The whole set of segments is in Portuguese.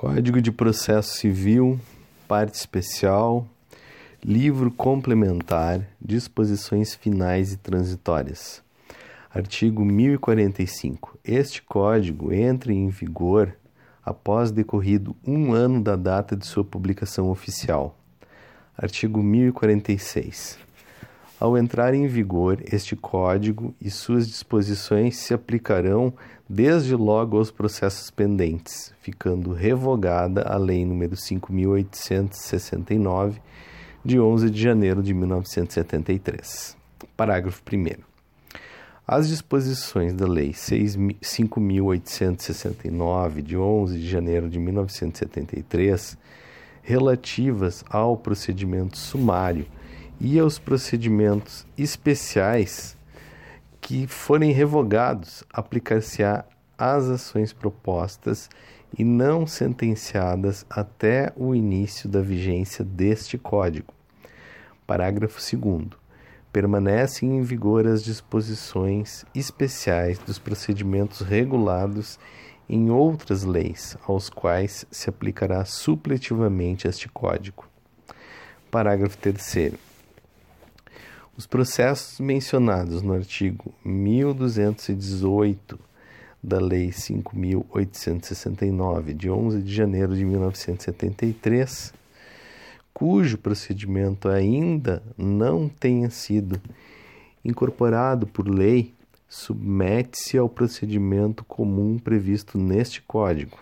Código de Processo Civil, parte especial, livro complementar, disposições finais e transitórias. Artigo 1045. Este código entra em vigor após decorrido um ano da data de sua publicação oficial. Artigo 1046. Ao entrar em vigor este código e suas disposições se aplicarão desde logo aos processos pendentes, ficando revogada a Lei nº 5869 de 11 de janeiro de 1973. Parágrafo 1 As disposições da Lei 5869 de 11 de janeiro de 1973 relativas ao procedimento sumário e aos procedimentos especiais que forem revogados, aplicar-se-á às ações propostas e não sentenciadas até o início da vigência deste Código. Parágrafo 2. Permanecem em vigor as disposições especiais dos procedimentos regulados em outras leis, aos quais se aplicará supletivamente este Código. Parágrafo 3. Os processos mencionados no artigo 1218 da Lei 5.869, de 11 de janeiro de 1973, cujo procedimento ainda não tenha sido incorporado por lei, submete-se ao procedimento comum previsto neste Código.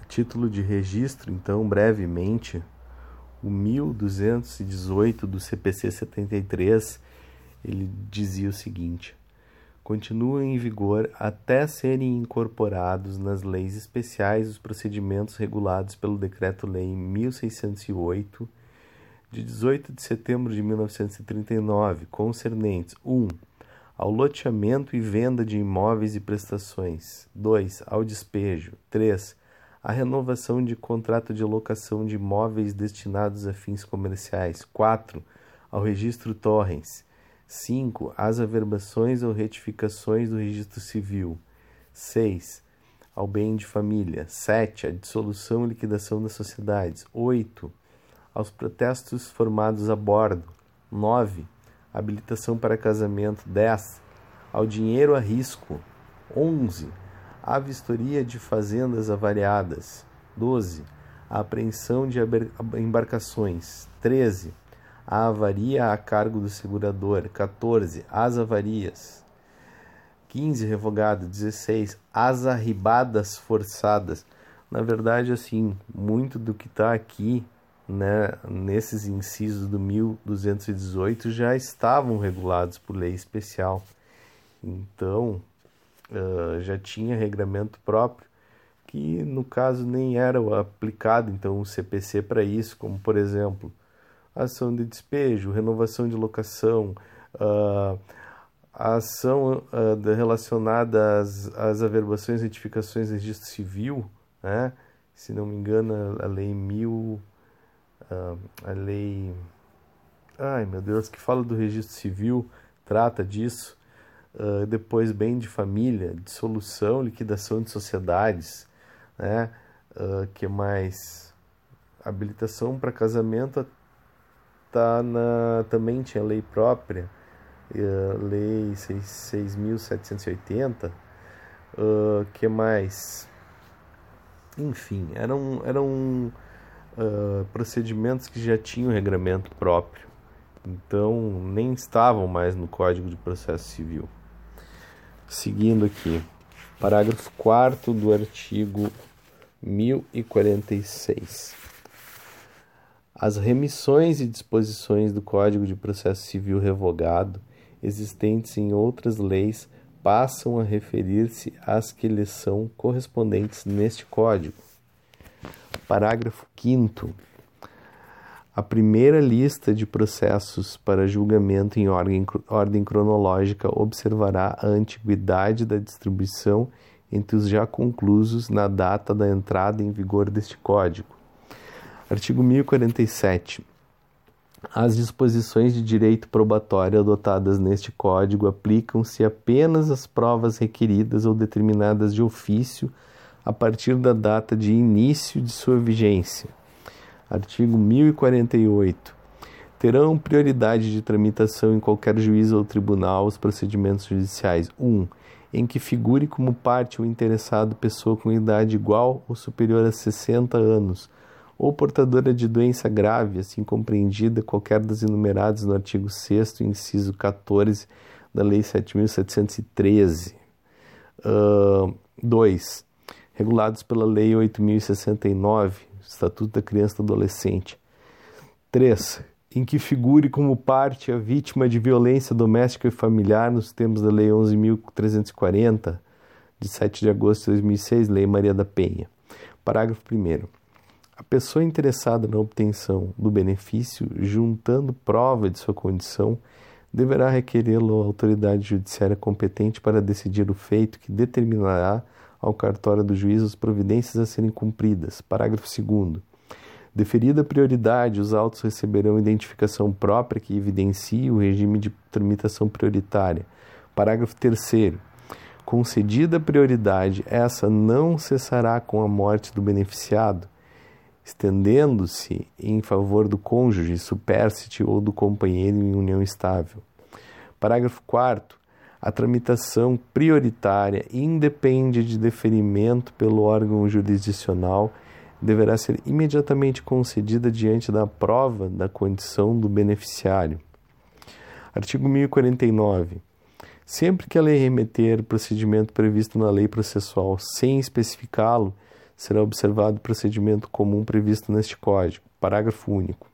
A título de registro, então, brevemente, o 1218 do CPC 73, ele dizia o seguinte: continuam em vigor até serem incorporados nas leis especiais os procedimentos regulados pelo Decreto-Lei 1608 de 18 de setembro de 1939, concernentes 1. Um, ao loteamento e venda de imóveis e prestações. 2. Ao despejo. 3 a renovação de contrato de locação de imóveis destinados a fins comerciais. 4. Ao registro Torrens. 5. As averbações ou retificações do registro civil. 6. Ao bem de família. 7. A dissolução e liquidação das sociedades. 8. Aos protestos formados a bordo. 9. Habilitação para casamento. 10. Ao dinheiro a risco. 11 a vistoria de fazendas avariadas. 12. A apreensão de embarcações. 13. A avaria a cargo do segurador. 14. As avarias. 15. Revogado. 16. As arribadas forçadas. Na verdade, assim, muito do que está aqui, né, nesses incisos do 1218 já estavam regulados por lei especial. Então, já tinha regramento próprio, que no caso nem era aplicado então o CPC para isso, como por exemplo ação de despejo, renovação de locação, uh, a ação uh, relacionada às, às averbações e retificações registro civil, né? se não me engano a lei mil, uh, a lei, ai meu Deus, que fala do registro civil, trata disso, depois bem de família, dissolução, liquidação de sociedades, né? Uh, que mais? Habilitação para casamento tá na também tinha lei própria, uh, lei 6.780, uh, que mais? Enfim, eram eram uh, procedimentos que já tinham regramento próprio, então nem estavam mais no Código de Processo Civil. Seguindo aqui, parágrafo 4 do artigo 1046. As remissões e disposições do Código de Processo Civil revogado existentes em outras leis passam a referir-se às que lhes são correspondentes neste Código. Parágrafo 5 a primeira lista de processos para julgamento em ordem, ordem cronológica observará a antiguidade da distribuição entre os já conclusos na data da entrada em vigor deste Código. Artigo 1047. As disposições de direito probatório adotadas neste Código aplicam-se apenas às provas requeridas ou determinadas de ofício a partir da data de início de sua vigência. Artigo 1048. Terão prioridade de tramitação em qualquer juízo ou tribunal os procedimentos judiciais: 1. Um, em que figure como parte o interessado pessoa com idade igual ou superior a 60 anos, ou portadora de doença grave, assim compreendida qualquer das enumeradas no artigo 6, inciso 14 da Lei 7.713. 2. Uh, regulados pela Lei 8.069, Estatuto da Criança e do Adolescente. 3. Em que figure como parte a vítima de violência doméstica e familiar nos termos da Lei 11.340, de 7 de agosto de 2006, Lei Maria da Penha. Parágrafo 1. A pessoa interessada na obtenção do benefício, juntando prova de sua condição, deverá requerê-lo à autoridade judiciária competente para decidir o feito que determinará ao cartório do juiz as providências a serem cumpridas. Parágrafo 2. Deferida prioridade, os autos receberão identificação própria que evidencie o regime de tramitação prioritária. Parágrafo 3. Concedida prioridade, essa não cessará com a morte do beneficiado, estendendo-se em favor do cônjuge, supérstite ou do companheiro em união estável. Parágrafo 4. A tramitação prioritária independe de deferimento pelo órgão jurisdicional deverá ser imediatamente concedida diante da prova da condição do beneficiário. Artigo 1049. Sempre que a lei remeter o procedimento previsto na lei processual sem especificá-lo, será observado o procedimento comum previsto neste Código. Parágrafo único.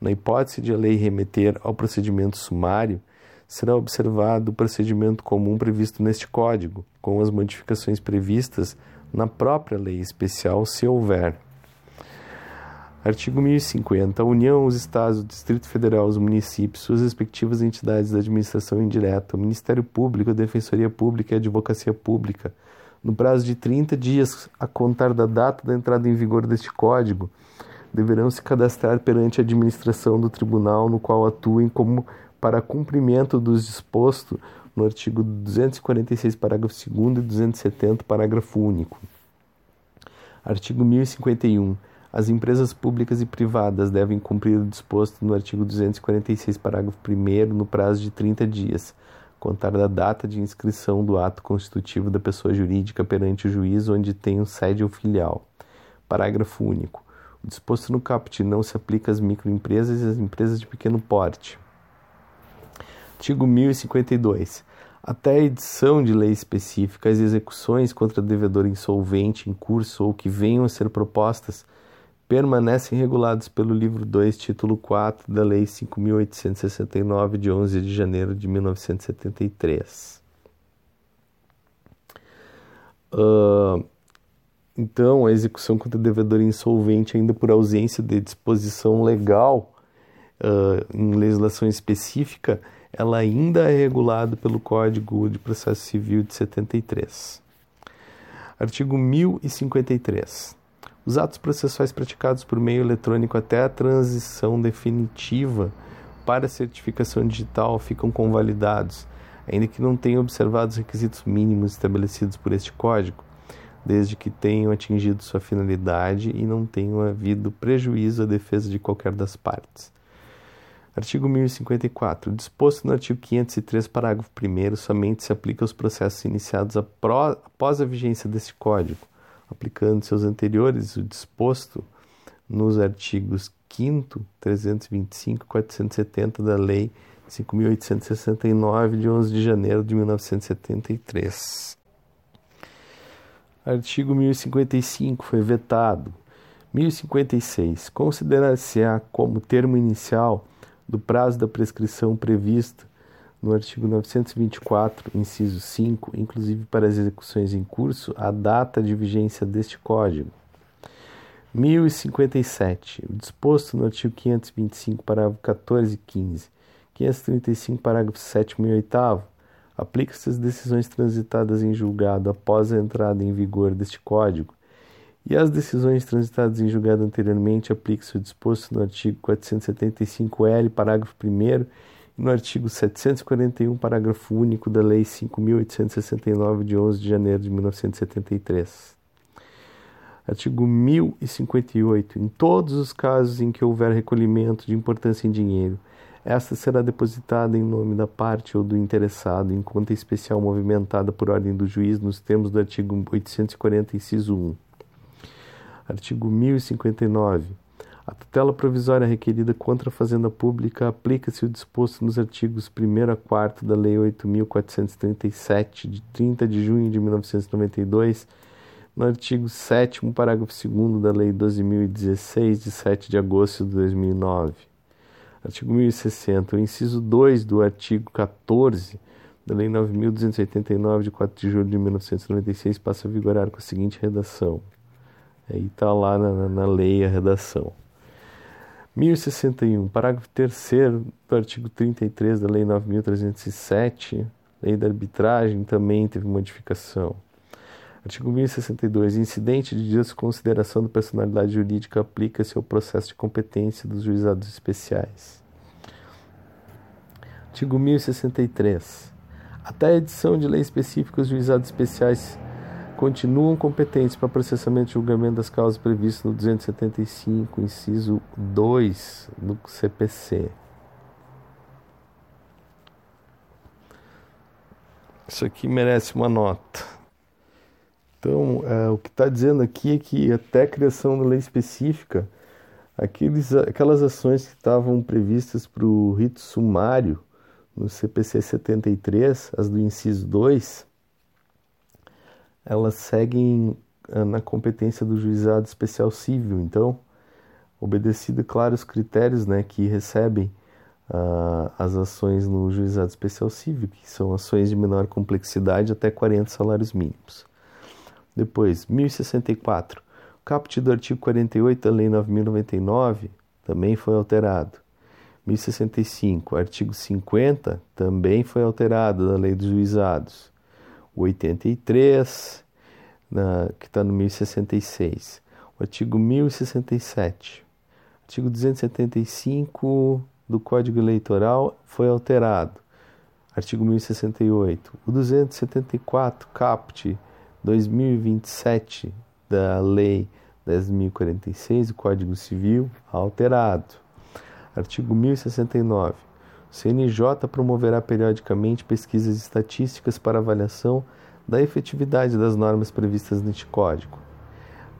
Na hipótese de a lei remeter ao procedimento sumário, será observado o procedimento comum previsto neste Código, com as modificações previstas na própria lei especial, se houver. Artigo 1050. A União, os Estados, o Distrito Federal, os municípios, suas respectivas entidades da administração indireta, o Ministério Público, a Defensoria Pública e a Advocacia Pública, no prazo de 30 dias a contar da data da entrada em vigor deste Código, deverão se cadastrar perante a administração do tribunal no qual atuem como para cumprimento dos disposto no artigo 246, parágrafo 2 e 270, parágrafo único. Artigo 1051. As empresas públicas e privadas devem cumprir o disposto no artigo 246, parágrafo 1 no prazo de 30 dias, contar da data de inscrição do ato constitutivo da pessoa jurídica perante o juiz onde tem sede ou filial. Parágrafo único. O disposto no caput não se aplica às microempresas e às empresas de pequeno porte. Artigo 1052. Até a edição de lei específica, as execuções contra devedor insolvente em curso ou que venham a ser propostas permanecem reguladas pelo livro 2, título 4 da Lei 5869 de 11 de janeiro de 1973. Uh, então, a execução contra devedor insolvente, ainda por ausência de disposição legal uh, em legislação específica, ela ainda é regulada pelo Código de Processo Civil de 73. Artigo 1053. Os atos processuais praticados por meio eletrônico até a transição definitiva para a certificação digital ficam convalidados, ainda que não tenham observado os requisitos mínimos estabelecidos por este Código, desde que tenham atingido sua finalidade e não tenham havido prejuízo à defesa de qualquer das partes. Artigo 1054. Disposto no artigo 503, parágrafo 1, somente se aplica aos processos iniciados após a vigência deste Código, aplicando seus anteriores o disposto nos artigos 5, 325 e 470 da Lei 5.869, de 11 de janeiro de 1973. Artigo 1055 foi vetado. 1056. Considerar-se-á como termo inicial do prazo da prescrição prevista no artigo 924, inciso 5, inclusive para as execuções em curso, a data de vigência deste Código. 1057. O disposto no artigo 525, parágrafo 14 e 15, 535, parágrafo 7 e 8, aplica-se às decisões transitadas em julgado após a entrada em vigor deste Código e as decisões transitadas em julgado anteriormente aplica-se o disposto no artigo 475-L, parágrafo 1 e no artigo 741, parágrafo único da Lei 5.869, de 11 de janeiro de 1973. Artigo 1058. Em todos os casos em que houver recolhimento de importância em dinheiro, esta será depositada em nome da parte ou do interessado em conta especial movimentada por ordem do juiz nos termos do artigo 840, inciso 1. Artigo 1059. A tutela provisória requerida contra a Fazenda Pública aplica-se o disposto nos artigos 1 a 4 da Lei 8.437, de 30 de junho de 1992, no artigo 7, parágrafo 2 da Lei 12.016, de 7 de agosto de 2009. Artigo 1060. O inciso 2 do artigo 14 da Lei 9.289, de 4 de julho de 1996, passa a vigorar com a seguinte redação. Aí está lá na, na lei a redação. 1061, parágrafo 3 do artigo 33 da Lei 9.307, Lei da Arbitragem, também teve modificação. Artigo 1062. Incidente de desconsideração da personalidade jurídica aplica-se ao processo de competência dos juizados especiais. Artigo 1063. Até a edição de lei específica, os juizados especiais continuam competentes para processamento e julgamento das causas previstas no 275, inciso 2 do CPC. Isso aqui merece uma nota. Então, é, o que está dizendo aqui é que até a criação da lei específica, aqueles, aquelas ações que estavam previstas para o rito sumário no CPC 73, as do inciso 2, elas seguem ah, na competência do juizado especial civil. Então, obedecido, claro, os critérios né, que recebem uh, as ações no juizado especial civil, que são ações de menor complexidade até 40 salários mínimos. Depois, 1064. O caput do artigo 48 da Lei 9099 também foi alterado. 1065, artigo 50, também foi alterado da Lei dos Juizados. O 83, na, que está no 1066. O artigo 1067. Artigo 275 do Código Eleitoral foi alterado. Artigo 1068. O 274, caput 2027 da Lei 10.046, do Código Civil, alterado. Artigo 1069. CNJ promoverá periodicamente pesquisas estatísticas para avaliação da efetividade das normas previstas neste Código.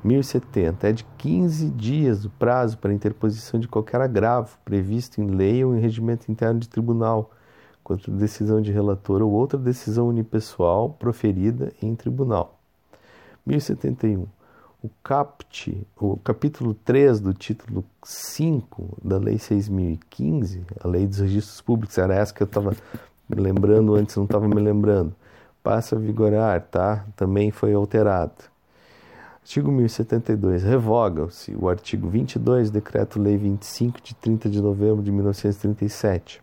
1070. É de 15 dias o prazo para interposição de qualquer agravo previsto em lei ou em regimento interno de tribunal, contra decisão de relator ou outra decisão unipessoal proferida em tribunal. 1071 o CAPT, o capítulo 3 do título 5 da Lei 6.015, a Lei dos Registros Públicos, era essa que eu estava me lembrando antes, não estava me lembrando, passa a vigorar, tá? Também foi alterado. Artigo 1072. Revoga-se o artigo 22 do Decreto-Lei 25 de 30 de novembro de 1937.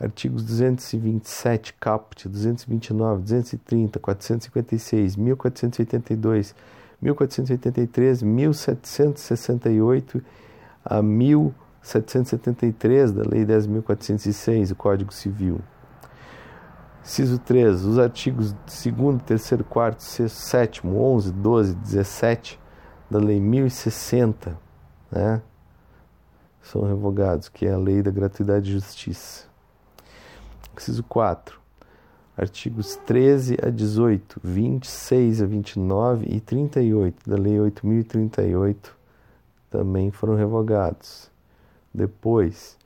Artigos 227, caput, 229, 230, 456, 1482, 1483, 1768 a 1773 da Lei 10.406, o Código Civil. Ciso 3. Os artigos 2, 3, 4, 6, 7, 11, 12, 17 da Lei 1060 né, são revogados, que é a Lei da Gratuidade e Justiça. Ciso 4 artigos 13 a 18, 26 a 29 e 38 da Lei 8038 também foram revogados. Depois,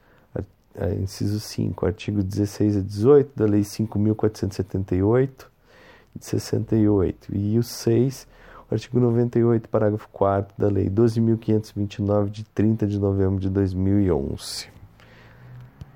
inciso 5, artigo 16 a 18 da Lei 5478 de 68 e o 6, o artigo 98, parágrafo 4 da Lei 12.529 de 30 de novembro de 2011.